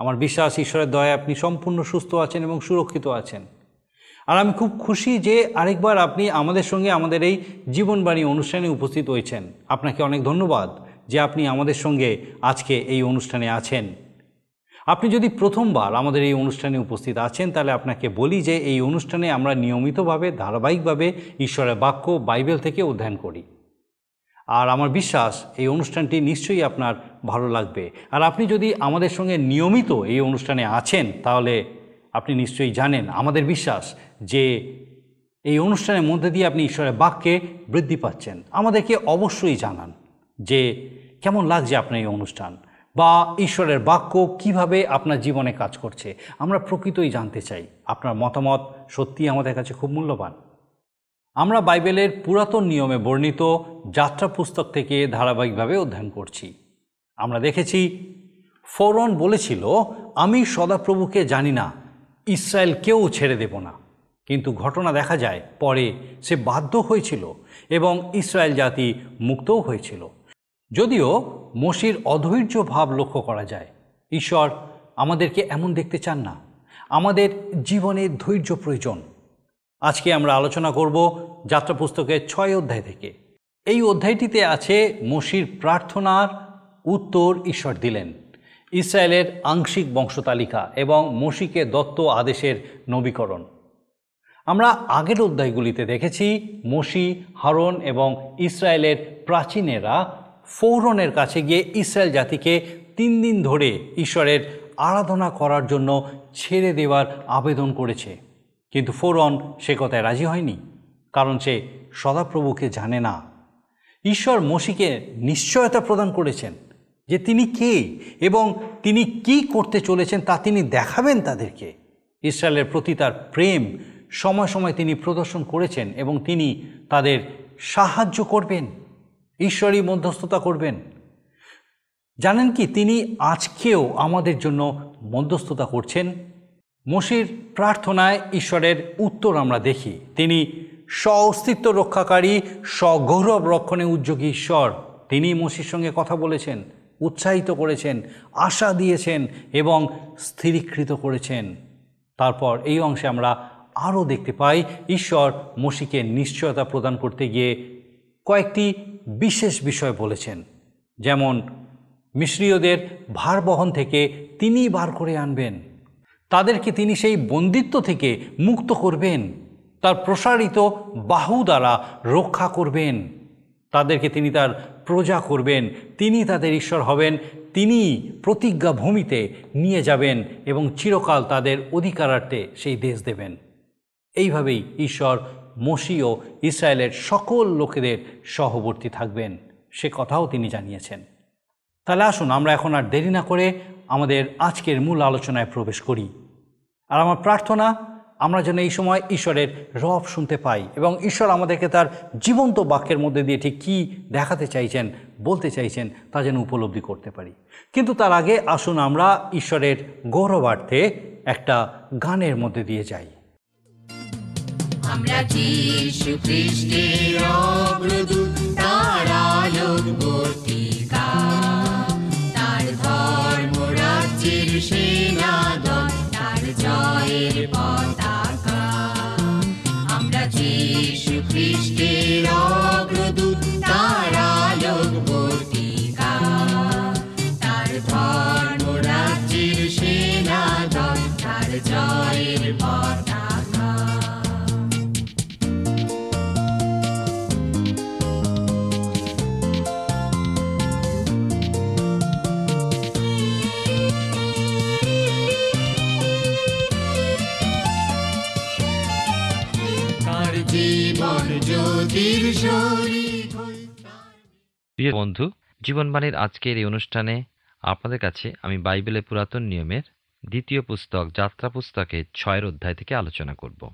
আমার বিশ্বাস, ঈশ্বরের দয়ায় আপনি সম্পূর্ণ সুস্থ আছেন এবং সুরক্ষিত আছেন। আর আমি খুব খুশি যে আরেকবার আপনি আমাদের সঙ্গে আমাদের এই জীবনবাণী অনুষ্ঠানে উপস্থিত হয়েছেন। আপনাকে অনেক ধন্যবাদ যে আপনি আমাদের সঙ্গে আজকে এই অনুষ্ঠানে আছেন। আপনি যদি প্রথমবার আমাদের এই অনুষ্ঠানে উপস্থিত আছেন, তাহলে আপনাকে বলি যে এই অনুষ্ঠানে আমরা নিয়মিতভাবে, ধারাবাহিকভাবে ঈশ্বরের বাক্য, বাইবেল থেকে অধ্যয়ন করি। আর আমার বিশ্বাস, এই অনুষ্ঠানটি নিশ্চয়ই আপনার ভালো লাগবে। আর আপনি যদি আমাদের সঙ্গে নিয়মিত এই অনুষ্ঠানে আছেন, তাহলে আপনি নিশ্চয়ই জানেন, আমাদের বিশ্বাস যে এই অনুষ্ঠানের মধ্যে দিয়ে আপনি ঈশ্বরের বাক্যে বৃদ্ধি পাচ্ছেন। আমাদেরকে অবশ্যই জানান যে কেমন লাগছে আপনার এই অনুষ্ঠান বা ঈশ্বরের বাক্য কীভাবে আপনার জীবনে কাজ করছে। আমরা প্রকৃতই জানতে চাই, আপনার মতামত সত্যিই আমাদের কাছে খুব মূল্যবান। আমরা বাইবেলের পুরাতন নিয়মে বর্ণিত যাত্রা পুস্তক থেকে ধারাবাহিকভাবে অধ্যয়ন করছি। আমরা দেখেছি, ফৌরন বলেছিল, আমি সদাপ্রভুকে জানি না, ইসরায়েল কেউ ছেড়ে দেব না। কিন্তু ঘটনা দেখা যায়, পরে সে বাধ্য হয়েছিল এবং ইসরায়েল জাতি মুক্তও হয়েছিল। যদিও মসির অধৈর্য ভাব লক্ষ্য করা যায়, ঈশ্বর আমাদেরকে এমন দেখতে চান না, আমাদের জীবনে ধৈর্য প্রয়োজন। আজকে আমরা আলোচনা করব যাত্রা পুস্তকের ছয় অধ্যায় থেকে। এই অধ্যায়টিতে আছে মসির প্রার্থনার উত্তর ঈশ্বর দিলেন। ইসরায়েলের আংশিক বংশতালিকা এবং মসিকে দত্ত আদেশের নবীকরণ। আমরা আগের অধ্যায়গুলিতে দেখেছি, মসি, হারন এবং ইসরায়েলের প্রাচীনেরা ফৌরনের কাছে গিয়ে ইসরায়েল জাতিকে তিন দিন ধরে ঈশ্বরের আরাধনা করার জন্য ছেড়ে দেওয়ার আবেদন করেছে। কিন্তু ফৌরন সে কথায় রাজি হয়নি, কারণ সে সদাপ্রভুকে জানে না। ঈশ্বর মসিকে নিশ্চয়তা প্রদান করেছেন। যে তিনি কে এবং তিনি কি করতে চলেছেন তা তিনি দেখাবেন তাদেরকে। ইসরায়েলের প্রতি তার প্রেম সময় সময় তিনি প্রদর্শন করেছেন এবং তিনি তাদের সাহায্য করবেন ঈশ্বরই মধ্যস্থতা করবেন। জানেন কি, তিনি আজকেও আমাদের জন্য মধ্যস্থতা করছেন। মসির প্রার্থনায় ঈশ্বরের উত্তর আমরা দেখি। তিনি স্ব অস্তিত্ব রক্ষাকারী স্বগৌরব রক্ষণে উদ্যোগী ঈশ্বর। তিনি মসির সঙ্গে কথা বলেছেন। উৎসাহিত করেছেন, আশা দিয়েছেন এবং স্থিরীকৃত করেছেন। তারপর এই অংশে আমরা আরও দেখতে পাই, ঈশ্বর মসিকে নিশ্চয়তা প্রদান করতে গিয়ে কয়েকটি বিশেষ বিষয় বলেছেন। যেমন, মিশ্রীয়দের ভার বহন থেকে তিনি বার করে আনবেন। তাদেরকে তিনি সেই বন্দিত্ব থেকে মুক্ত করবেন। তার প্রসারিত বাহু দ্বারা রক্ষা করবেন। তাদেরকে তিনি তার প্রজা করবেন, তিনি তাদের ঈশ্বর হবেন তিনি প্রতিজ্ঞা ভূমিতে নিয়ে যাবেন এবং চিরকাল তাদের অধিকারার্থে সেই দেশ দেবেন। এইভাবেই ঈশ্বর মসি ও ইসরায়েলের সকল লোকেদের সহবর্তী থাকবেন, সে কথাও তিনি জানিয়েছেন। তাহলে আসুন, আমরা এখন আর দেরি না করে আমাদের আজকের মূল আলোচনায় প্রবেশ করি। আর আমার প্রার্থনা আমরা যেন এই সময় ঈশ্বরের রব শুনতে পাই এবং ঈশ্বর আমাদেরকে তার জীবন্ত বাক্যের মধ্যে দিয়ে ঠিক কী দেখাতে চাইছেন, বলতে চাইছেন তা যেন উপলব্ধি করতে পারি। কিন্তু তার আগে আসুন আমরা ঈশ্বরের গৌরবার্থে একটা গানের মধ্যে দিয়ে যাই। আমরা যিশু খ্রিস্টের অগ্রদূত, তার আলোক বর্তিকা তার ধর্ম রাজ্যের সেনা দল তার জয়ের পতাকা। প্রিয় বন্ধু, জীবনবাণীর আজকের এই অনুষ্ঠানে আপনাদের কাছে আমি বাইবেলের পুরাতন নিয়মের দ্বিতীয় পুস্তক, যাত্রা পুস্তকের ছয়ের অধ্যায় থেকে আলোচনা করব।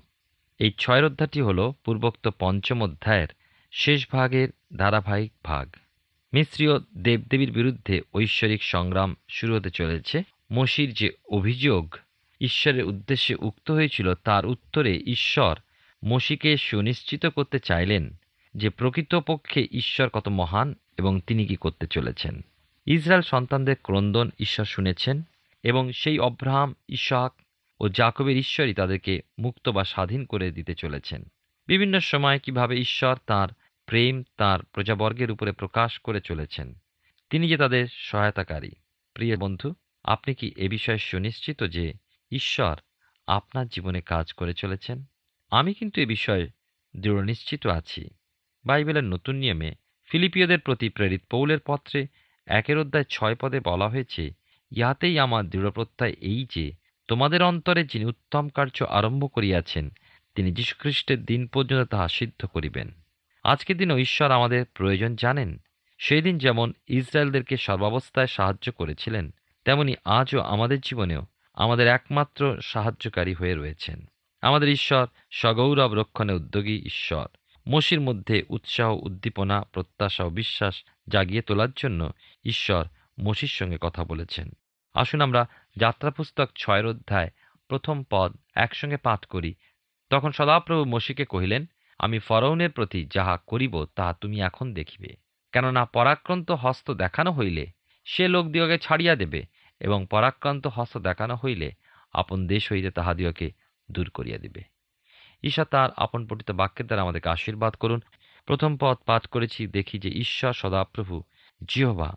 এই ছয়ের অধ্যায়টি হল পূর্বোক্ত পঞ্চম অধ্যায়ের শেষ ভাগের ধারাবাহিক ভাগ। মিশ্রীয় দেবদেবীর বিরুদ্ধে ঐশ্বরিক সংগ্রাম শুরু হতে চলেছে। মসির যে অভিযোগ ঈশ্বরের উদ্দেশ্যে উক্ত হয়েছিল, তার উত্তরে ঈশ্বর মসিকে সুনিশ্চিত করতে চাইলেন যে প্রকৃতপক্ষে ঈশ্বর কত মহান এবং তিনি কি করতে চলেছেন। ইসরায়েল সন্তানদের ক্রন্দন ঈশ্বর শুনেছেন এবং সেই অব্রাহাম ইসাক ও জাকবের ঈশ্বরই তাদেরকে মুক্ত বা স্বাধীন করে দিতে চলেছেন। বিভিন্ন সময় কীভাবে ঈশ্বর তার প্রেম, তার প্রজাবর্গের উপরে প্রকাশ করে চলেছেন, তিনি যে তাদের সহায়তাকারী। প্রিয় বন্ধু, আপনি কি এ বিষয়ে সুনিশ্চিত যে ঈশ্বর আপনার জীবনে কাজ করে চলেছেন? আমি কিন্তু এ বিষয়ে দৃঢ় নিশ্চিত আছি। বাইবেলের নতুন নিয়মে ফিলিপিয়দের প্রতি প্রেরিত পৌলের পত্রে একের অধ্যায় ছয় পদে বলা হয়েছে, ইহাতেই আমার দৃঢ় প্রত্যয় এই যে, তোমাদের অন্তরে যিনি উত্তম কার্য আরম্ভ করিয়াছেন, তিনি যীশুখ্রিস্টের দিন পর্যন্ত তাহা সিদ্ধ করিবেন। আজকের দিনও ঈশ্বর আমাদের প্রয়োজন জানেন। সেই দিন যেমন ইসরায়েলদেরকে সর্বাবস্থায় সাহায্য করেছিলেন, তেমনি আজও আমাদের জীবনেও আমাদের একমাত্র সাহায্যকারী হয়ে রয়েছেন। আমাদের ঈশ্বর সগৌরব রক্ষণে উদ্যোগী ঈশ্বর। মসির মধ্যে উৎসাহ, উদ্দীপনা, প্রত্যাশা ও বিশ্বাস জাগিয়ে তোলার জন্য ঈশ্বর মসির সঙ্গে কথা বলেছেন। আসুন আমরা যাত্রা পুস্তক ছয়ের অধ্যায় প্রথম পদ একসঙ্গে পাঠ করি। তখন সদাপ্রভু মসিকে কহিলেন, আমি ফরৌনের প্রতি যাহা করিব, তাহা তুমি এখন দেখিবে। কেননা পরাক্রান্ত হস্ত দেখানো হইলে সে লোকদিওকে ছাড়িয়া দেবে এবং পরাক্রান্ত হস্ত দেখানো হইলে আপন দেশ হইতে তাহাদিওকে দূর করিয়া দিবে। ঈশা তার আপন পঠিত বাক্যের দ্বারা আমাদেরকে আশীর্বাদ করুন। প্রথম পদ পাঠ করেছি, দেখি যে ঈশ্বর সদাপ্রভু, জিহবা।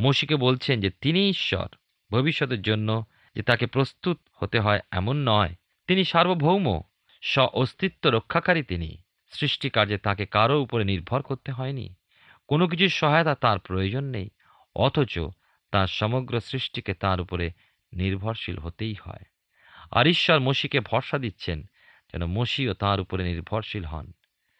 মসিকে বলছেন যে, তিনি ঈশ্বর। ভবিষ্যতের জন্য যে তাকে প্রস্তুত হতে হয় এমন নয়। তিনি সার্বভৌম। স্ব অস্তিত্ব রক্ষাকারী তিনি। সৃষ্টি কার্যে তাকে কারও উপরে নির্ভর করতে হয়নি। কোনো কিছুর সহায়তা তার প্রয়োজন নেই। অথচ তার সমগ্র সৃষ্টিকে তার উপরে নির্ভরশীল হতেই হয়। আর ঈশ্বর মসিকে ভরসা দিচ্ছেন যেন মসিও তাঁর উপরে নির্ভরশীল হন।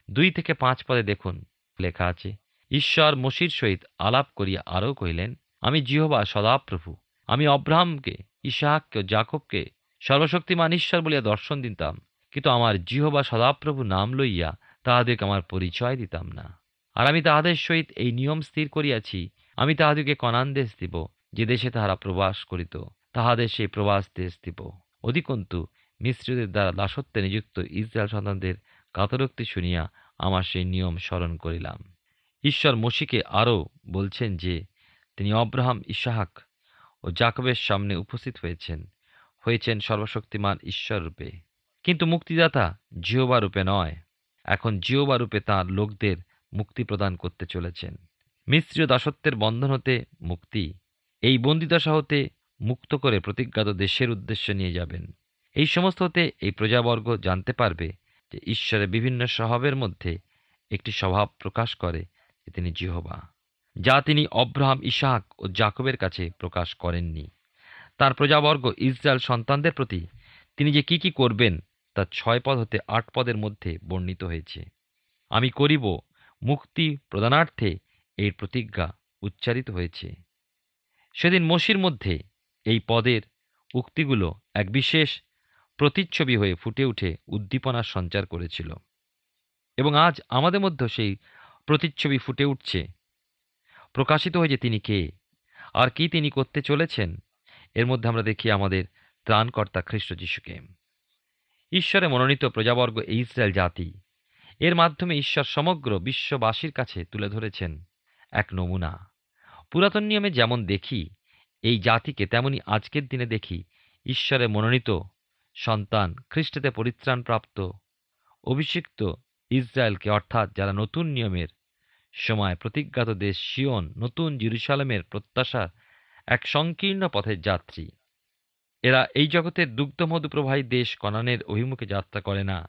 দুই থেকে পাঁচ পদে দেখুন, লেখা আছে, ঈশ্বর মসির সহিত আলাপ করিয়া আরও কহিলেন, আমি জিহবা সদাপ্রভু, আমি অব্রাহামকে ও জাকবকে সর্বশক্তিমান ঈশ্বর বলিয়া দর্শন দিতাম, কিন্তু আমার জিহবা সদাপ্রভু নাম লইয়া তাহাদেরকে আমার পরিচয় দিতাম না। আর আমি তাহাদের সহিত এই নিয়ম স্থির করিয়াছি, আমি তাহাদেরকে কনান দেশ দিব, যে দেশে তাহারা প্রবাস করিত, তাহাদের সেই প্রবাস দেশ দিব। অধিকন্তু মিশ্রদের দ্বারা দাসত্বে নিযুক্ত ইসরায়েল সন্তানদের কাতরোক্তি শুনিয়া আমার সেই নিয়ম স্মরণ করিলাম। ঈশ্বর মসিকে আরও বলছেন যে, তিনি অব্রাহাম, ইসাহাক ও জাকবের সামনে উপস্থিত হয়েছেন। হয়েছেন সর্বশক্তিমান ঈশ্বর রূপে। কিন্তু মুক্তিদাতা জিহবা রূপে নয়। এখন জিহবা রূপে তাঁর লোকদের মুক্তি প্রদান করতে চলেছেন। মিশ্রীয় দাসত্বের বন্ধন হতে মুক্তি, এই বন্দিদশা হতে মুক্ত করে প্রতিজ্ঞাত দেশের উদ্দেশ্যে নিয়ে যাবেন। এই সমস্ত হতে এই প্রজাবর্গ জানতে পারবে যে ঈশ্বরের বিভিন্ন স্বভাবের মধ্যে একটি স্বভাব প্রকাশ করে যে তিনি জিহবা, যা তিনি অব্রাহাম, ইসাহাক ও জাকবের কাছে প্রকাশ করেননি। তার প্রজাবর্গ ইসরায়েল সন্তানদের প্রতি তিনি যে কি কি করবেন তা ছয় পদ হতে আট পদের মধ্যে বর্ণিত হয়েছে। আমি করিব মুক্তি প্রদানার্থে এই প্রতিজ্ঞা উচ্চারিত হয়েছে। সেদিন মসির মধ্যে এই পদের উক্তিগুলো এক বিশেষ প্রতিচ্ছবি হয়ে ফুটে উঠে উদ্দীপনার সঞ্চার করেছিল। এবং আজ আমাদের মধ্যে সেই প্রতিচ্ছবি ফুটে উঠছে। প্রকাশিত হয়েছে তিনি কে? আর কি তিনি করতে চলেছেন? এর মধ্যে আমরা দেখি আমাদের ত্রাণকর্তা খ্রিস্ট যিশুকে। ঈশ্বরে মনোনীত প্রজাবর্গ ইসরায়েল জাতি। এর মাধ্যমে ঈশ্বর সমগ্র বিশ্ববাসীর কাছে তুলে ধরেছেন এক নমুনা। পুরাতন নিয়মে যেমন দেখি, এই জাতিকে, তেমনি আজকের দিনে দেখি, ঈশ্বরে মনোনীত সন্তান খ্রিস্টেতে পরিত্রাণপ্রাপ্ত অভিষিক্ত ইসরায়েলকে, অর্থাৎ যারা নতুন নিয়মের সময় প্রতিজ্ঞাত দেশ শিওন নতুন জিরুসালামের প্রত্যাশার এক সংকীর্ণ পথের যাত্রী। এরা এই জগতের দুগ্ধমধুপ্রবাহী দেশ কনানের অভিমুখে যাত্রা করে না।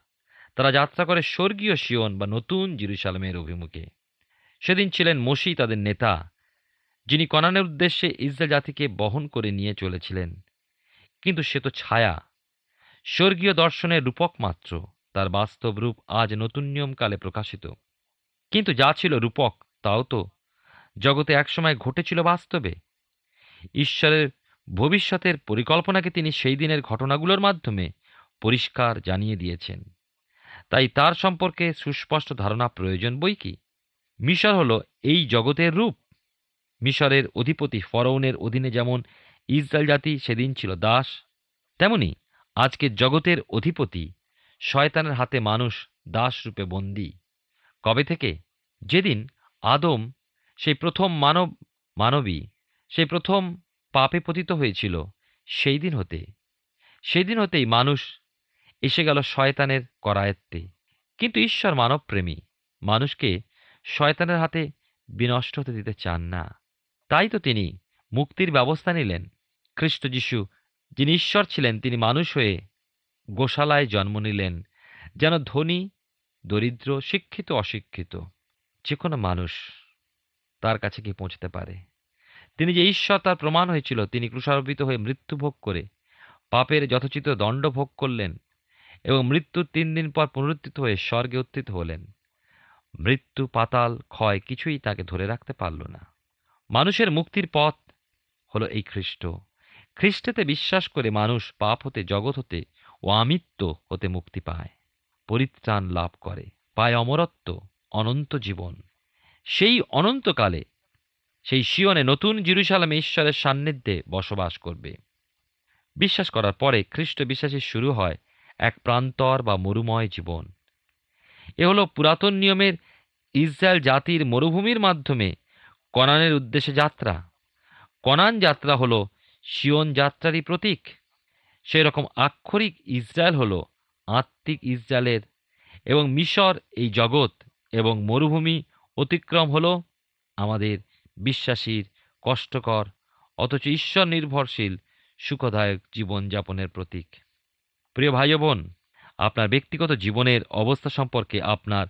তারা যাত্রা করে স্বর্গীয় শিওন বা নতুন জিরুসালামের অভিমুখে। সেদিন ছিলেন মসি তাদের নেতা, যিনি কনানের উদ্দেশ্যে ইসরায়েল জাতিকে বহন করে নিয়ে চলেছিলেন। কিন্তু সে তো ছায়া। স্বর্গীয় দর্শনের রূপক মাত্র, তার বাস্তব রূপ আজ নতুন নিয়মকালে প্রকাশিত। কিন্তু যা ছিল রূপক, তাও তো। জগতে একসময় ঘটেছিল বাস্তবে। ঈশ্বরের ভবিষ্যতের পরিকল্পনাকে তিনি সেই দিনের ঘটনাগুলোর মাধ্যমে পরিষ্কার জানিয়ে দিয়েছেন। তাই তার সম্পর্কে সুস্পষ্ট ধারণা প্রয়োজন বই কি? মিশর হল এই জগতের রূপ। মিশরের অধিপতি ফরৌনের অধীনে যেমন ইসরায়েল জাতি সেদিন ছিল দাস, তেমনি আজকের জগতের অধিপতি, শয়তানের হাতে মানুষ দাস রূপে বন্দী। কবে থেকে? যেদিন আদম সেই প্রথম মানব, মানবী, সেই প্রথম পাপে পতিত হয়েছিল, সেই দিন হতে। সেই দিন হতেই মানুষ এসে গেল শয়তানের করায়ত্তে। কিন্তু ঈশ্বর মানবপ্রেমী, মানুষকে শয়তানের হাতে বিনষ্ট হতে দিতে চান না। তাই তো তিনি মুক্তির ব্যবস্থা নিলেন। খ্রিস্ট যিশু যিনি ঈশ্বর ছিলেন, তিনি মানুষ হয়ে গোশালায় জন্ম নিলেন, যেন ধনী, দরিদ্র, শিক্ষিত, অশিক্ষিত যে কোনো মানুষ তার কাছে গিয়ে পৌঁছতে পারে। তিনি যে ঈশ্বর, তার প্রমাণ হয়েছিল, তিনি ক্রুশারোপিত হয়ে মৃত্যু ভোগ করে পাপের যথোচিত দণ্ড ভোগ করলেন এবং মৃত্যুর তিন দিন পর পুনরুত্থিত হয়ে স্বর্গে উত্থিত হলেন। মৃত্যু, পাতাল, ক্ষয় কিছুই তাকে ধরে রাখতে পারল না। মানুষের মুক্তির পথ হলো এই খ্রিস্ট। খ্রিস্টেতে বিশ্বাস করে মানুষ পাপ হতে, জগৎ হতে ও আমিত্ব হতে মুক্তি পায়, পরিত্রাণ লাভ করে, পায় অমরত্ব, অনন্ত জীবন। সেই অনন্তকালে সেই শিয়নে নতুন জিরুসালামে ঈশ্বরের সান্নিধ্যে বসবাস করবে। বিশ্বাস করার পরে খ্রিস্ট বিশ্বাসের শুরু হয় এক প্রান্তর বা মরুময় জীবন। এ হলো পুরাতন নিয়মের ইসরায়েল জাতির মরুভূমির মাধ্যমে কনানের উদ্দেশ্যে যাত্রা। কনান যাত্রা হলো শিয়ন যাত্রারই প্রতীক। সেই রকম আক্ষরিক ইসরায়েল হল আত্মিক ইসরায়েলের এবং মিশর এই জগৎ এবং মরুভূমি অতিক্রম হল আমাদের বিশ্বাসীর কষ্টকর অথচ ঈশ্বর নির্ভরশীল সুখদায়ক জীবনযাপনের প্রতীক। প্রিয় ভাই বোন, আপনার ব্যক্তিগত জীবনের অবস্থা সম্পর্কে আপনার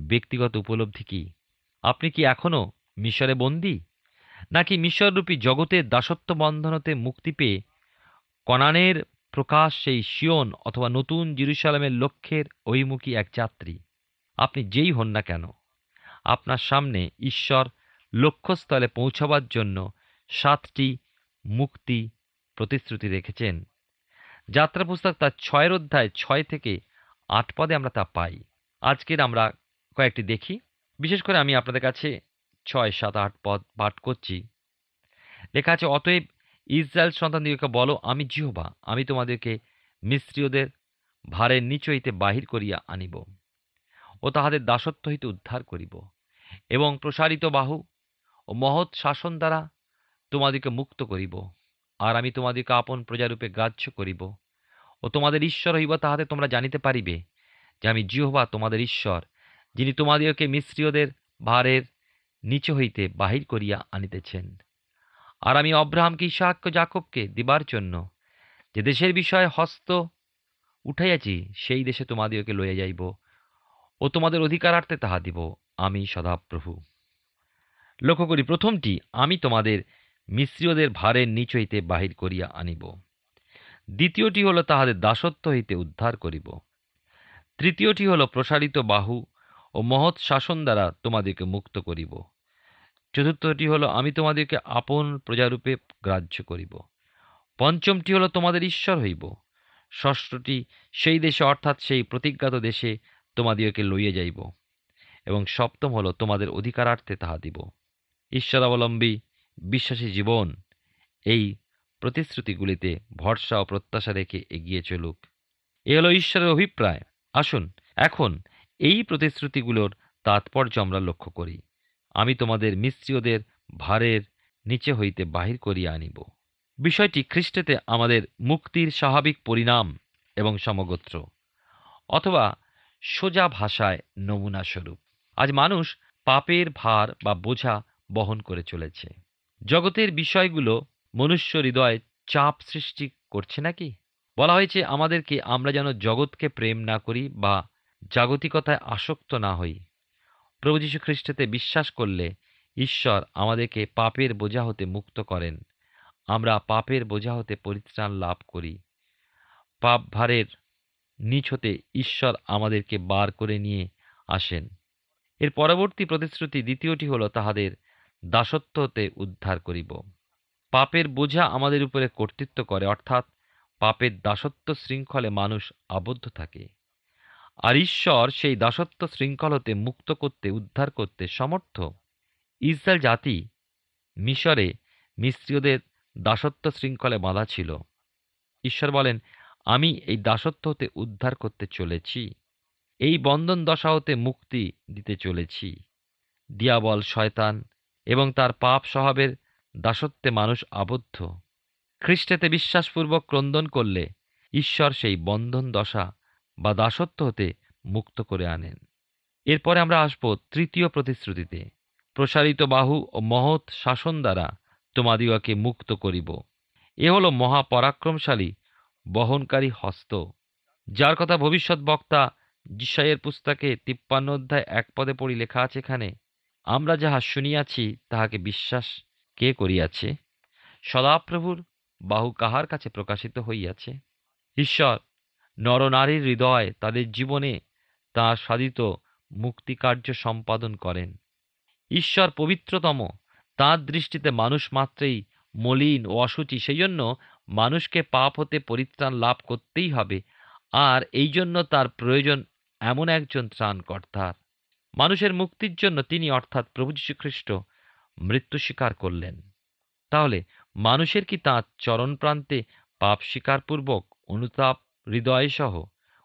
ব্যক্তিগত উপলব্ধি কী? আপনি কি এখনও মিশরে বন্দী? নাকি মিশররূপী জগতের দাসত্ব বন্ধনতে মুক্তি পেয়ে কনানের প্রকাশ সেই শিয়ন অথবা নতুন জিরুসালামের লক্ষ্যের অভিমুখী এক যাত্রী? আপনি যেই হন না কেন? আপনার সামনে ঈশ্বর লক্ষ্যস্থলে পৌঁছাবার জন্য সাতটি মুক্তি প্রতিশ্রুতি রেখেছেন। যাত্রা পুস্তক তার ছয়ের অধ্যায় ছয় থেকে আট পদে আমরা তা পাই। আজকের আমরা কয়েকটি দেখি। বিশেষ করে আমি আপনাদের কাছে ছয়, সাত, আট পদ পাঠ করছি। লেখা আছে, অতএব ইসরায়েল সন্তানদিগকে বলো, আমি জিহবা, আমি তোমাদেরকে মিস্ত্রীয়দের ভারের নিচ হইতে বাহির করিয়া আনিব ও তাহাদের দাসত্ব হইতে উদ্ধার করিব এবং প্রসারিত বাহু ও মহৎ শাসন দ্বারা তোমাদিকে মুক্ত করিব। আর আমি তোমাদিকে আপন প্রজারূপে গ্রাহ্য করিব ও তোমাদের ঈশ্বর হইব তাহাতে তোমরা জানিতে পারিবে যে আমি জিহবা তোমাদের ঈশ্বর, যিনি তোমাদিওকে মিস্ত্রীয়দের ভারের নিচে হইতে বাহির করিয়া আনিতেছেন। আর আমি অব্রাহামকে ইসাহাক্য জাকবকে দিবার জন্য যে দেশের বিষয়ে হস্ত উঠাইয়াছি, সেই দেশে তোমাদিওকে লইয়া যাইব ও তোমাদের অধিকারার্থে তাহা দিব। আমি সদাপ্রভু। লক্ষ্য করি, প্রথমটি আমি তোমাদের মিশ্রীয়দের ভারের নিচ হইতে বাহির করিয়া আনিব। দ্বিতীয়টি হল তাহাদের দাসত্ব হইতে উদ্ধার করিব। তৃতীয়টি হল প্রসারিত বাহু ও মহৎ শাসন দ্বারা তোমাদেরকে মুক্ত করিব। চতুর্থটি হলো, আমি তোমাদেরকে আপন প্রজারূপে গ্রাহ্য করিব। পঞ্চমটি হলো, তোমাদের ঈশ্বর হইব। ষষ্ঠটি, সেই দেশে অর্থাৎ সেই প্রতিজ্ঞাত দেশে তোমাদিওকে লইয়ে যাইব। এবং সপ্তম হলো, তোমাদের অধিকারার্থে তাহা দিব। ঈশ্বরাবলম্বী, বিশ্বাসী জীবন, এই প্রতিশ্রুতিগুলিতে ভরসা ও প্রত্যাশা রেখে এগিয়ে চলুক। এ হলো ঈশ্বরের অভিপ্রায়। আসুন, এখন এই প্রতিশ্রুতিগুলোর তাৎপর্য আমরা লক্ষ্য করি। আমি তোমাদের মিস্ত্রীয়দের ভারের নিচে হইতে বাহির করিয়া আনিব। বিষয়টি খ্রিস্টেতে আমাদের মুক্তির স্বাভাবিক পরিণাম এবং সমগোত্র, অথবা সোজা ভাষায় নমুনা স্বরূপ আজ মানুষ পাপের ভার বা বোঝা বহন করে চলেছে। জগতের বিষয়গুলো মনুষ্য হৃদয়ে চাপ সৃষ্টি করছে নাকি? বলা হয়েছে, আমাদেরকে আমরা যেন জগৎকে প্রেম না করি বা জাগতিকতায় আসক্ত না হই। প্রভু যীশু খ্রিস্টতে বিশ্বাস করলে ঈশ্বর আমাদেরকে পাপের বোঝা হতে মুক্ত করেন। আমরা পাপের বোঝা হতে পরিত্রাণ লাভ করি। পাপ ভারের নিচ হতে ঈশ্বর আমাদেরকে বার করে নিয়ে আসেন। এর পরবর্তী প্রতিশ্রুতি দ্বিতীয়টি হল তাহাদের দাসত্ব হতে উদ্ধার করিব। পাপের বোঝা আমাদের উপরে কর্তৃত্ব করে, অর্থাৎ পাপের দাসত্ব শৃঙ্খলে মানুষ আবদ্ধ থাকে। আর ঈশ্বর সেই দাসত্ব শৃঙ্খল হতে মুক্ত করতে, উদ্ধার করতে সমর্থ। ইসরায়েল জাতি মিশরে মিস্ত্রীয়দের দাসত্ব শৃঙ্খলে বাঁধা ছিল। ঈশ্বর বলেন, আমি এই দাসত্ব হতে উদ্ধার করতে চলেছি। এই বন্ধন দশা হতে মুক্তি দিতে চলেছি। দিয়াবল, শয়তান এবং তার পাপ স্বভাবের দাসত্বে মানুষ আবদ্ধ। খ্রিস্টেতে বিশ্বাসপূর্বক ক্রন্দন করলে ঈশ্বর সেই বন্ধন দশা বা দাসত্ব হতে মুক্ত করে আনেন। এরপরে আমরা আসব তৃতীয় প্রতিশ্রুতিতে। প্রসারিত বাহু ও মহৎ শাসন দ্বারা তোমাদিগকে মুক্ত করিব। এ হল মহাপরাক্রমশালী বহনকারী হস্ত, যার কথা ভবিষ্যৎ বক্তা যিশাইয়ের পুস্তকে তিপ্পান্ন অধ্যায় এক পদে পড়ি লেখা আছে এখানে, আমরা যাহা শুনিয়াছি, তাহাকে বিশ্বাস কে করিয়াছে? সদাপ্রভুর বাহু কাহার কাছে প্রকাশিত হইয়াছে? ঈশ্বর নরনারীর হৃদয় তাদের জীবনে তাঁর সাধিত মুক্তিকার্য সম্পাদন করেন। ঈশ্বর পবিত্রতম, তাঁর দৃষ্টিতে মানুষ মাত্রেই মলিন ও অসুচি সেই জন্য মানুষকে পাপ হতে পরিত্রাণ লাভ করতেই হবে, আর এই জন্য তার প্রয়োজন এমন একজন ত্রাণকর্তার মানুষের মুক্তির জন্য তিনি অর্থাৎ প্রভু যীশু খ্রিস্ট মৃত্যু স্বীকার করলেন। তাহলে মানুষের কি তাঁর চরণ প্রান্তে পাপ স্বীকারপূর্বক অনুতাপ হৃদয় সহ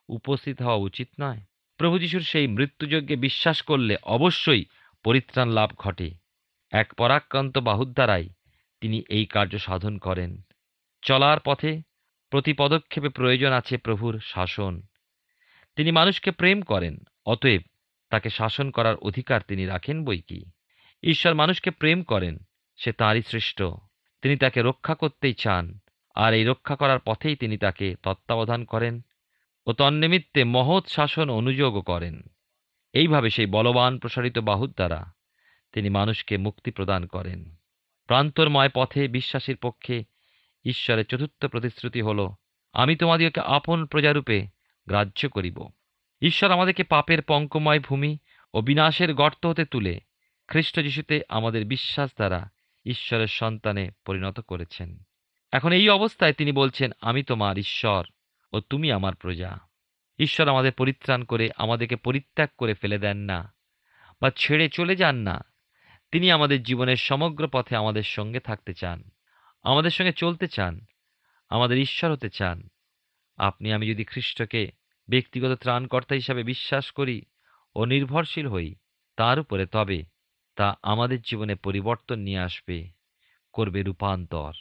উপস্থিত হওয়া উচিত নয়। প্রভু যিশুর সেই মৃত্যুযজ্ঞে বিশ্বাস করলে অবশ্যই পরিত্রাণ লাভ ঘটে। এক পরাক্রান্ত বাহুর দ্বারাই তিনি এই কার্য সাধন করেন। চলার পথে প্রতি পদক্ষেপে প্রয়োজন আছে প্রভুর শাসন। তিনি মানুষকে প্রেম করেন, অতএব তাকে শাসন করার অধিকার তিনি রাখেন বই কি? ঈশ্বর মানুষকে প্রেম করেন, সে তাঁরই সৃষ্ট। তিনি তাকে রক্ষা করতেই চান। আর এই রক্ষা করার পথেই তিনি তাকে তত্ত্বাবধান করেন ও তন্নিমিত্তে মহৎ শাসন অনুযোগও করেন। এইভাবে সেই বলবান প্রসারিত বাহুর দ্বারা তিনি মানুষকে মুক্তি প্রদান করেন। প্রান্তরময় পথে বিশ্বাসীর পক্ষে ঈশ্বরের চতুর্থ প্রতিশ্রুতি হল, আমি তোমাদিগকে আপন প্রজারূপে গ্রাহ্য করিব। ঈশ্বর আমাদেরকে পাপের পঙ্কময় ভূমি ও বিনাশের গর্ত হতে তুলে খ্রিস্ট যিশুতে আমাদের বিশ্বাস দ্বারা ঈশ্বরের সন্তানে পরিণত করেছেন। এখন এই অবস্থায় তিনি বলছেন, আমি তোমার ঈশ্বর ও তুমি আমার প্রজা। ঈশ্বর আমাদের পরিত্রাণ করে, আমাদেরকে পরিত্যাগ করে ফেলে দেন না বা ছেড়ে চলে যান না। তিনি আমাদের জীবনের সমগ্র পথে আমাদের সঙ্গে থাকতে চান, আমাদের সঙ্গে চলতে চান, আমাদের ঈশ্বর হতে চান। আপনি, আমি যদি খ্রিস্টকে ব্যক্তিগত ত্রাণকর্তা হিসাবে বিশ্বাস করি ও নির্ভরশীল হই, তার উপরে তবে তা আমাদের জীবনে পরিবর্তন নিয়ে আসবে, করবে রূপান্তর।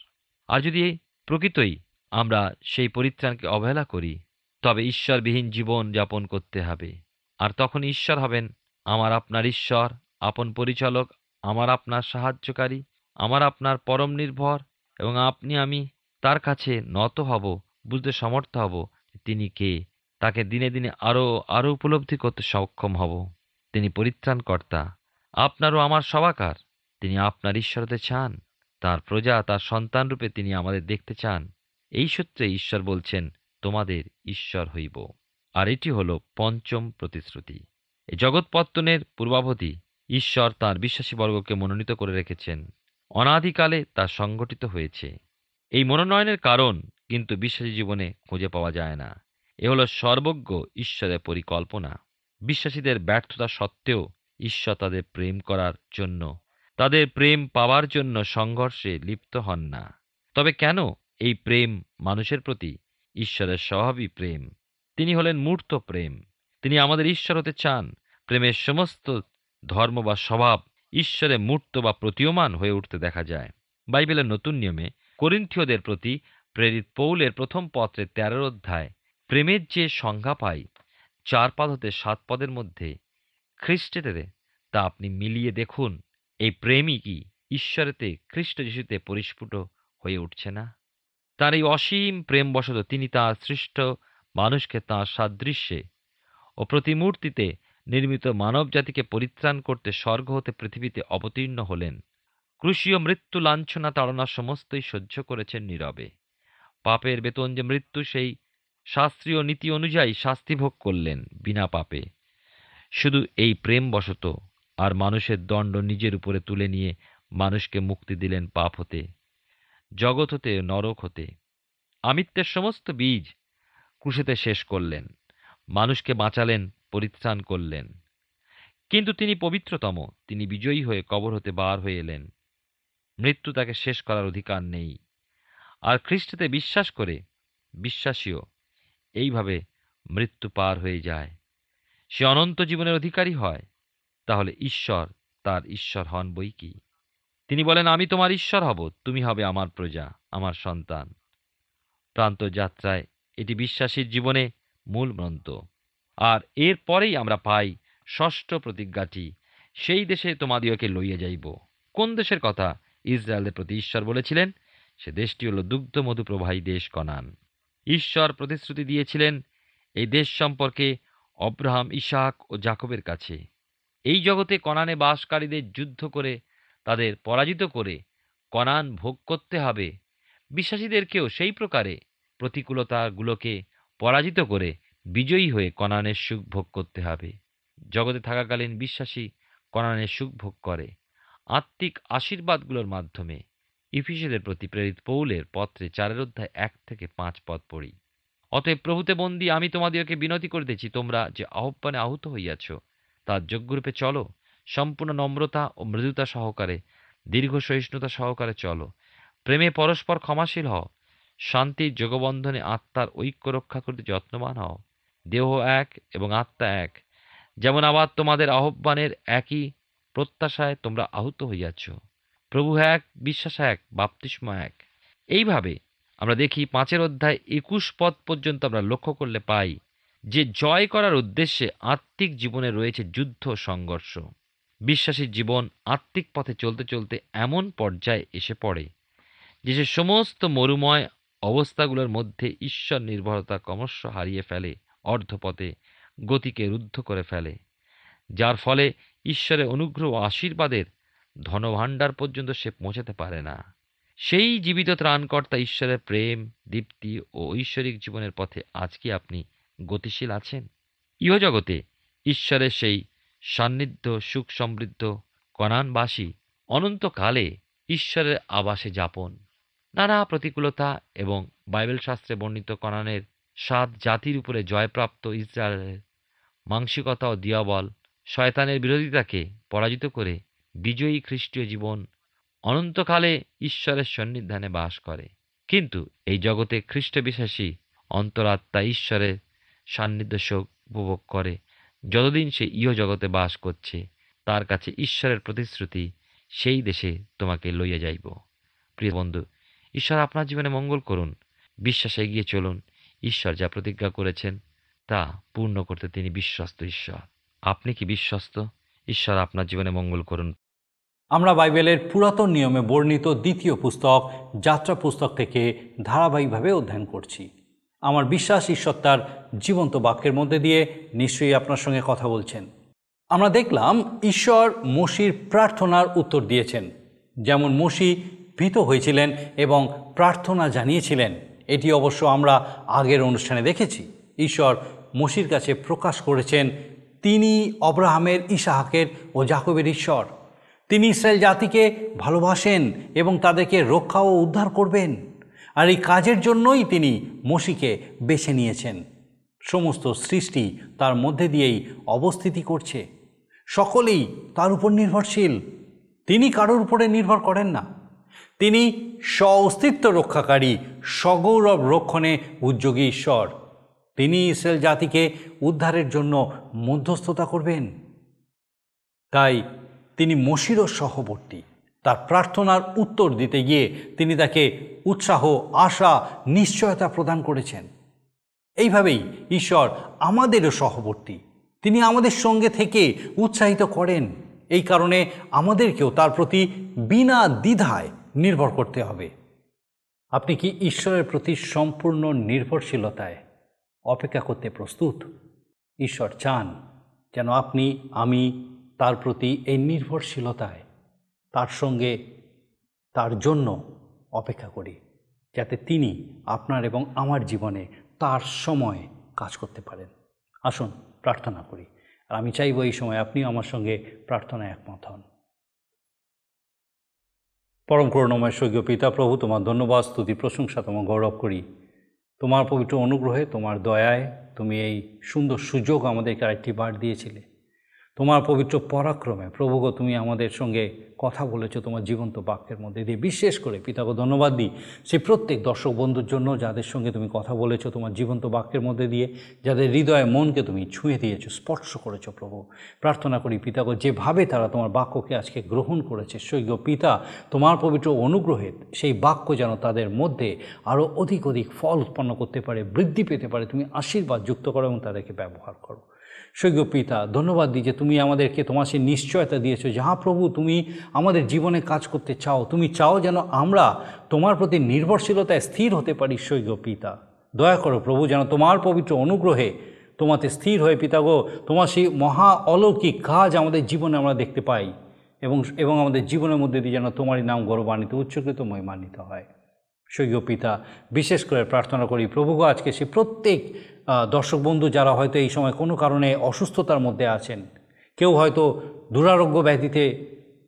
আর যদি প্রকৃতই আমরা সেই পরিত্রাণকে অবহেলা করি, তবে ঈশ্বরবিহীন জীবন যাপন করতে হবে। আর তখন ঈশ্বর হবেন আমার আপনার ঈশ্বর, আপন পরিচালক, আমার আপনার সাহায্যকারী, আমার আপনার পরম নির্ভর, এবং আপনি আমি তার কাছে নত হব, বুঝতে সমর্থ হব তিনি কে। তাকে দিনে দিনে আরও আরও উপলব্ধি করতে সক্ষম হব। তিনি পরিত্রাণকর্তা। আপনারও আমার সবাকার তিনি আপনার ঈশ্বরতে চান তার প্রজা তার সন্তান রূপে তিনি আমাদের দেখতে চান। এই সূত্রে ঈশ্বর বলছেন, তোমাদের ঈশ্বর হইব। আর এটি হল পঞ্চম প্রতিশ্রুতি। এই জগৎপত্তনের পূর্বাবধি ঈশ্বর তাঁর বিশ্বাসী বর্গকে মনোনীত করে রেখেছেন। অনাদিকালে তা সংগঠিত হয়েছে। এই মনোনয়নের কারণ কিন্তু বিশ্বাসী জীবনে খুঁজে পাওয়া যায় না। এ হলো সর্বজ্ঞ ঈশ্বরের পরিকল্পনা। বিশ্বাসীদের ব্যর্থতা সত্ত্বেও ঈশ্বর তাদের প্রেম করার জন্য তাদের প্রেম পাওয়ার জন্য সংঘর্ষে লিপ্ত হন না। তবে কেন এই প্রেম মানুষের প্রতি ঈশ্বরের স্বভাবই প্রেম? তিনি হলেন মূর্ত প্রেম। তিনি আমাদের ঈশ্বর হতে চান। প্রেমের সমস্ত ধর্ম বা স্বভাব ঈশ্বরে মূর্ত বা প্রতীয়মান হয়ে উঠতে দেখা যায়। বাইবেলের নতুন নিয়মে করিন্থীয়দের প্রতি প্রেরিত পৌলের প্রথম পত্রের তেরোর অধ্যায়, প্রেমের যে সংজ্ঞা পাই, চার পদ হতে সাত পদের মধ্যে খ্রিস্টেতে তা আপনি মিলিয়ে দেখুন। এই প্রেমই কি ঈশ্বরেতে, খ্রিস্ট যিশুতে পরিস্ফুট হয়ে উঠছে না? তার এই অসীম প্রেমবশত তিনি তাঁর সৃষ্ট মানুষকে তাঁর সাদৃশ্যে ও প্রতিমূর্তিতে নির্মিত মানব জাতিকে পরিত্রাণ করতে স্বর্গ হতে পৃথিবীতে অবতীর্ণ হলেন। ক্রুশীয় মৃত্যু লাঞ্ছনা তাড়না সমস্তই সহ্য করেছেন নীরবে। পাপের বেতন যে মৃত্যু, সেই শাস্ত্রীয় নীতি অনুযায়ী শাস্তি ভোগ করলেন বিনা পাপে। শুধু এই প্রেমবশত আর মানুষের দণ্ড নিজের উপরে তুলে নিয়ে মানুষকে মুক্তি দিলেন পাপ হতে, জগৎ হতে, নরক হতে। আমিত্বের সমস্ত বীজ ক্রুশেতে শেষ করলেন, মানুষকে বাঁচালেন, পরিত্রাণ করলেন। কিন্তু তিনি পবিত্রতম, তিনি বিজয়ী হয়ে কবর হতে বার হয়ে এলেন। মৃত্যু তাকে শেষ করার অধিকার নেই। আর খ্রিস্টতে বিশ্বাস করে, বিশ্বাসীও এইভাবে মৃত্যু পার হয়ে যায়। সে অনন্ত জীবনের অধিকারী হয়। তাহলে ঈশ্বর তার ঈশ্বর হন বই কি? তিনি বলেন, আমি তোমার ঈশ্বর হব, তুমি হবে আমার প্রজা, আমার সন্তান। প্রান্ত যাত্রায় এটি বিশ্বাসীর জীবনে মূল মন্ত্র আর এর পরেই আমরা পাই ষষ্ঠ প্রতিজ্ঞাটি, সেই দেশে তোমাদিওকে লইয়া যাইব। কোন দেশের কথা ইসরায়েলের প্রতি ঈশ্বর বলেছিলেন? সে দেশটি হল দুগ্ধ মধু প্রবাহী দেশ কনান। ঈশ্বর প্রতিশ্রুতি দিয়েছিলেন, এই দেশ সম্পর্কে অব্রাহাম ইশাক ও জাকবের কাছে। এই জগতে কনানে বাসকারীদের যুদ্ধ করে, তাদের পরাজিত করে কনান ভোগ করতে হবে। বিশ্বাসীদেরকেও সেই প্রকারে প্রতিকূলতাগুলোকে পরাজিত করে বিজয়ী হয়ে কনানের সুখ ভোগ করতে হবে। জগতে থাকাকালীন বিশ্বাসী কনানের সুখ ভোগ করে। আত্মিক আশীর্বাদগুলোর মাধ্যমে ইফিসেদের প্রতি প্রেরিত পৌলের পত্রে চারের অধ্যায় এক থেকে পাঁচ পদ পড়ি। অতএব প্রভুতে বন্দী আমি তোমাদিওকে বিনতি করিতেছি, তোমরা যে আহ্বানে আহত হইয়াছ তার যোগ্যরূপে চলো, সম্পূর্ণ নম্রতা ও মৃদুতা সহকারে, দীর্ঘ সহিষ্ণুতা সহকারে চলো। প্রেমে পরস্পর ক্ষমাশীল হও শান্তির যোগবন্ধনে আত্মার ঐক্য রক্ষা করতে যত্নবান হও। দেহ এক এবং আত্মা এক, যেমন আবার তোমাদের আহ্বানের একই প্রত্যাশায় তোমরা আহত হইয়াছ। প্রভু এক, বিশ্বাস এক, বাপ্তিস্ম এক। এইভাবে আমরা দেখি পাঁচের অধ্যায় একুশ পদ পর্যন্ত আমরা লক্ষ্য করলে পাই যে জয় করার উদ্দেশ্যে আত্মিক জীবনে রয়েছে যুদ্ধ সংঘর্ষ। বিশ্বাসী জীবন আত্মিক পথে চলতে চলতে এমন পর্যায়ে এসে পড়ে, যে সে সমস্ত মরুময় অবস্থাগুলোর মধ্যে ঈশ্বর নির্ভরতা ক্রমশ হারিয়ে ফেলে, অর্ধপথে গতিকে রুদ্ধ করে ফেলে। যার ফলে ঈশ্বরের অনুগ্রহ আশীর্বাদের ধনভাণ্ডার পর্যন্ত সে পৌঁছাতে পারে না। সেই জীবিত ত্রাণকর্তা ঈশ্বরের প্রেম, দীপ্তি ও ঐশ্বরিক জীবনের পথে আজকে আপনি গতিশীল আছেন। ইহজগতে ঈশ্বরের সেই সান্নিধ্য, সুখ সমৃদ্ধ কণানবাসী অনন্তকালে ঈশ্বরের আবাসে যাপন। নানা প্রতিকূলতা এবং বাইবেল শাস্ত্রে বর্ণিত কণানের সাত জাতির উপরে জয়প্রাপ্ত ইসরায়েলের মাংসিকতা ও দিয়াবল শয়তানের বিরোধিতাকে পরাজিত করে বিজয়ী খ্রিস্টীয় জীবন অনন্তকালে ঈশ্বরের সন্নিধানে বাস করে। কিন্তু এই জগতে খ্রিস্ট বিশ্বাসী অন্তরাত্মা ঈশ্বরের সান্নিধ্য শোক উপভোগ করে। যতদিন সে ইহ জগতে বাস করছে, তার কাছে ঈশ্বরের প্রতিশ্রুতি, সেই দেশে তোমাকে লইয়া যাইব। প্রিয় বন্ধু, ঈশ্বর আপনার জীবনে মঙ্গল করুন। বিশ্বাসে এগিয়ে চলুন, ঈশ্বর যা প্রতিজ্ঞা করেছেন, তা পূর্ণ করতে তিনি বিশ্বস্ত ঈশ্বর। আপনি কি বিশ্বস্ত? ঈশ্বর আপনার জীবনে মঙ্গল করুন। আমরা বাইবেলের পুরাতন নিয়মে বর্ণিত দ্বিতীয় পুস্তক, যাত্রা পুস্তক থেকে ধারাবাহিকভাবে অধ্যয়ন করছি। আমার বিশ্বাস ঈশ্বর তার জীবন্ত বাক্যের মধ্যে দিয়ে নিশ্চয়ই আপনার সঙ্গে কথা বলছেন। আমরা দেখলাম ঈশ্বর মসির প্রার্থনার উত্তর দিয়েছেন। যেমন মসি ভীত হয়েছিলেন এবং প্রার্থনা জানিয়েছিলেন, এটি অবশ্য আমরা আগের অনুষ্ঠানে দেখেছি। ঈশ্বর মসির কাছে প্রকাশ করেছেন, তিনি অব্রাহামের, ইসাহাকের ও জাকবের ঈশ্বর। তিনি ইসরায়েল জাতিকে ভালোবাসেন এবং তাদেরকে রক্ষা ও উদ্ধার করবেন। আর এই কাজের জন্যই তিনি মসিকে বেছে নিয়েছেন। সমস্ত সৃষ্টি তার মধ্যে দিয়েই অবস্থিতি করছে। সকলেই তার উপর নির্ভরশীল। তিনি কারোর উপরে নির্ভর করেন না। তিনি স্ব অস্তিত্ব রক্ষাকারী, সগৌরব রক্ষণে উদ্যোগী ঈশ্বর। তিনি ইসরায়েল জাতিকে উদ্ধারের জন্য মধ্যস্থতা করবেন। তাই তিনি মসিরও সহবর্তী। তার প্রার্থনার উত্তর দিতে গিয়ে তিনি তাকে উৎসাহ, আশা, নিশ্চয়তা প্রদান করেছেন। এইভাবেই ঈশ্বর আমাদেরও সহবর্তী। তিনি আমাদের সঙ্গে থেকে উৎসাহিত করেন। এই কারণে আমাদেরকেও তার প্রতি বিনা দ্বিধায় নির্ভর করতে হবে। আপনি কি ঈশ্বরের প্রতি সম্পূর্ণ নির্ভরশীলতায় অপেক্ষা করতে প্রস্তুত? ঈশ্বর চান যেন আপনি, আমি তার প্রতি এই নির্ভরশীলতায় তার সঙ্গে তার জন্য অপেক্ষা করি, যাতে তিনি আপনার এবং আমার জীবনে তার সময় কাজ করতে পারেন। আসুন, প্রার্থনা করি। আর আমি চাইব এই সময় আপনিও আমার সঙ্গে প্রার্থনায় একমত হন। পরম করুণাময় স্বর্গীয় পিতা প্রভু, তোমার ধন্যবাদ, স্তুতি, প্রশংসা, তোমার গৌরব করি। তোমার পবিত্র অনুগ্রহে, তোমার দয়ায় তুমি এই সুন্দর সুযোগ আমাদেরকে আরেকটি বার দিয়েছিলে। তোমার পবিত্র পরাক্রমে। প্রভুগ তুমি আমাদের সঙ্গে কথা বলেছ তোমার জীবন্ত বাক্যের মধ্যে দিয়ে। বিশেষ করে পিতাকে ধন্যবাদ দিই সেই প্রত্যেক দর্শক বন্ধুর জন্য যাদের সঙ্গে তুমি কথা বলেছ তোমার জীবন্ত বাক্যের মধ্যে দিয়ে, যাদের হৃদয়ে মনকে তুমি ছুঁয়ে দিয়েছ, স্পর্শ করেছ প্রভু। প্রার্থনা করি পিতাকে যেভাবে তারা তোমার বাক্যকে আজকে গ্রহণ করেছে সৈক্য পিতা তোমার পবিত্র অনুগ্রহে সেই বাক্য যেন তাদের মধ্যে আরও অধিক অধিক ফল উৎপন্ন করতে পারে, বৃদ্ধি পেতে পারে, তুমি আশীর্বাদ যুক্ত করো এবং তাদেরকে ব্যবহার করো। সৈক্য পিতা, ধন্যবাদ দিই যে তুমি আমাদেরকে তোমার সেই নিশ্চয়তা দিয়েছ। যাহা প্রভু তুমি আমাদের জীবনে কাজ করতে চাও, তুমি চাও যেন আমরা তোমার প্রতি নির্ভরশীলতায় স্থির হতে পারি সৈক্য পিতা। দয়া করো প্রভু যেন তোমার পবিত্র অনুগ্রহে তোমাতে স্থির হয়ে পিতাগো তোমার সেই মহা অলৌকিক কাজ আমাদের জীবনে আমরা দেখতে পাই এবং এবং আমাদের জীবনের মধ্যে দিয়ে যেন তোমারই নাম গৌরবান্বিত উচ্চকৃত মহিমান্বিত হয়। স্বর্গীয় পিতা। বিশেষ করে প্রার্থনা করি প্রভুগ আজকে সে প্রত্যেক দর্শক বন্ধু যারা হয়তো এই সময় কোনো কারণে অসুস্থতার মধ্যে আছেন, কেউ হয়তো দুরারোগ্য ব্যাধিতে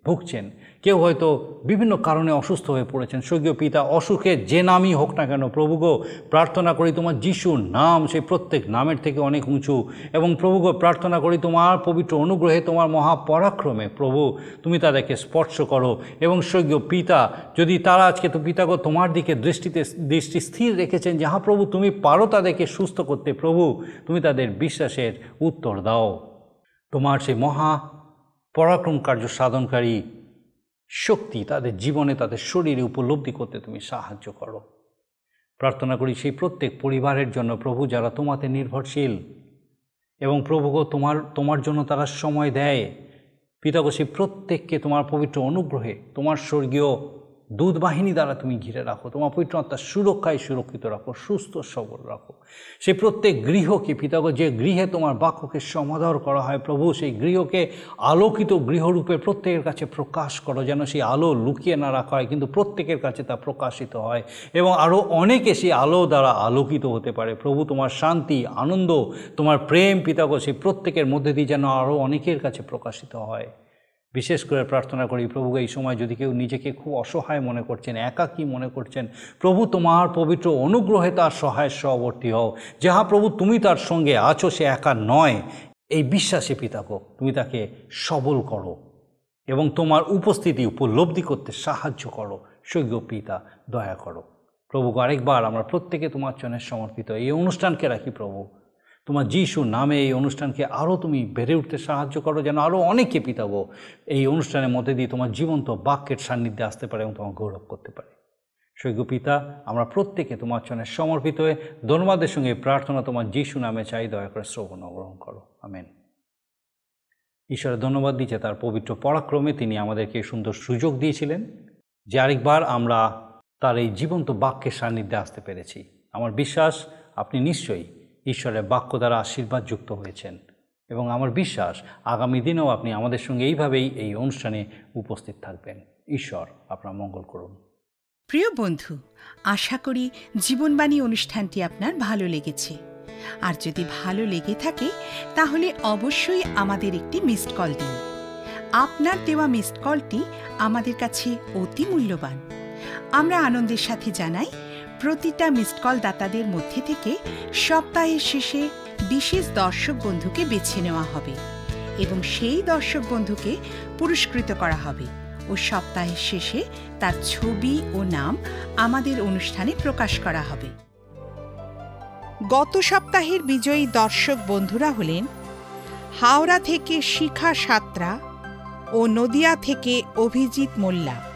ভুগছেন কেউ হয়তো বিভিন্ন কারণে অসুস্থ হয়ে পড়েছেন। স্বর্গীয় পিতা অসুখে যে নামই হোক না কেন, প্রভুগ প্রার্থনা করি তোমার যিশুর নাম, সেই প্রত্যেক নামের থেকে অনেক উঁচু। এবং প্রভুগ প্রার্থনা করি তোমার পবিত্র অনুগ্রহে তোমার মহাপরাক্রমে, প্রভু, তুমি তাদেরকে স্পর্শ করো। এবং স্বর্গীয় পিতা, যদি তারা আজকে তো পিতাগ তোমার দিকে দৃষ্টিতে, দৃষ্টি স্থির রেখেছেন যাহা প্রভু, তুমি পারো তাদেরকে সুস্থ করতে, প্রভু, তুমি তাদের বিশ্বাসের উত্তর দাও। তোমার সেই মহা পরাক্রম কার্য সাধনকারী শক্তি তাদের জীবনে, তাদের শরীরে উপলব্ধি করতে তুমি সাহায্য করো। প্রার্থনা করি সেই প্রত্যেক পরিবারের জন্য, প্রভু যারা তোমাতে নির্ভরশীল এবং প্রভুগ তোমার তোমার জন্য তারা সময় দেয় পিতাগো সেই প্রত্যেককে তোমার পবিত্র অনুগ্রহে, তোমার স্বর্গীয় দুধ বাহিনী দ্বারা তুমি ঘিরে রাখো, তোমার পবিত্র আত্মার সুরক্ষায় সুরক্ষিত রাখো, সুস্থ সবল রাখো। সেই প্রত্যেক গৃহকে, পিতাগো, যে গৃহে তোমার বাক্যকে সমাদর করা হয়, প্রভু সেই গৃহকে আলোকিত গৃহরূপে প্রত্যেকের কাছে প্রকাশ করো, যেন সেই আলো লুকিয়ে না রাখা হয়, কিন্তু প্রত্যেকের কাছে তা প্রকাশিত হয় এবং আরও অনেকে সেই আলো দ্বারা আলোকিত হতে পারে। প্রভু, তোমার শান্তি, আনন্দ, তোমার প্রেম, পিতাগো, সেই প্রত্যেকের মধ্যে দিয়ে যেন আরও অনেকের কাছে প্রকাশিত হয়। বিশেষ করে প্রার্থনা করি, প্রভু, এই সময় যদি কেউ নিজেকে খুব অসহায় মনে করছেন একা একাকী মনে করছেন, প্রভু, তোমার পবিত্র অনুগ্রহে তার সহায় সহবর্তী হও। যাহা প্রভু, তুমি তার সঙ্গে আছো, সে একা নয়। এই বিশ্বাসে পিতাকো তুমি তাকে সবল করো এবং তোমার উপস্থিতি উপলব্ধি করতে সাহায্য করো। সৈক্য পিতা, দয়া করো। প্রভু আরেকবার আমরা প্রত্যেকে তোমার চরণে সমর্পিত এই অনুষ্ঠানকে রাখি প্রভু। তোমার যিশু নামে এই অনুষ্ঠানকে আরও তুমি বেড়ে উঠতে সাহায্য করো, যেন আরও অনেকে পিতাগো এই অনুষ্ঠানের মধ্যে দিয়ে তোমার জীবন্ত বাক্যের সান্নিধ্যে আসতে পারে এবং তোমার গৌরব করতে পারে। সৈক্য পিতা, আমরা প্রত্যেকে তোমার চরণে সমর্পিত হয়ে ধন্যবাদের সঙ্গে প্রার্থনা তোমার যিশু নামে চাই, দয়া করে শ্রবণ গ্রহণ করো। আমেন। ঈশ্বরের ধন্যবাদ দিচ্ছে তার পবিত্র পরাক্রমে তিনি আমাদেরকে সুন্দর সুযোগ দিয়েছিলেন, যে আরেকবার আমরা তার এই জীবন্ত বাক্যের সান্নিধ্যে আসতে পেরেছি। আমার বিশ্বাস, আপনি নিশ্চয়ই ঈশ্বরের বাক্য দ্বারা আশীর্বাদ যুক্ত হয়েছেন। এবং আমার বিশ্বাস, আগামী দিনেও আপনি আমাদের সঙ্গে এইভাবেই এই অনুষ্ঠানে উপস্থিত থাকবেন। ঈশ্বর আপনার মঙ্গল করুন। প্রিয় বন্ধু, আশা করি জীবনবাণী অনুষ্ঠানটি আপনার ভালো লেগেছে। আর যদি ভালো লেগে থাকে, তাহলে অবশ্যই আমাদের একটি মিসড কল দিন। আপনার দেওয়া মিসড কলটি আমাদের কাছে অতি মূল্যবান। আমরা আনন্দের সাথে জানাই প্রতিটা মিসড কল দাতাদের মধ্যে থেকে সপ্তাহের শেষে বিশেষ দর্শক বন্ধুকে বেছে নেওয়া হবে এবং সেই দর্শক বন্ধুকে পুরস্কৃত করা হবে ও সপ্তাহের শেষে তার ছবি ও নাম আমাদের অনুষ্ঠানে প্রকাশ করা হবে। গত সপ্তাহের বিজয়ী দর্শক বন্ধুরা হলেন হাওড়া থেকে শিখা সাত্রা ও নদিয়া থেকে অভিজিৎ মোল্লা।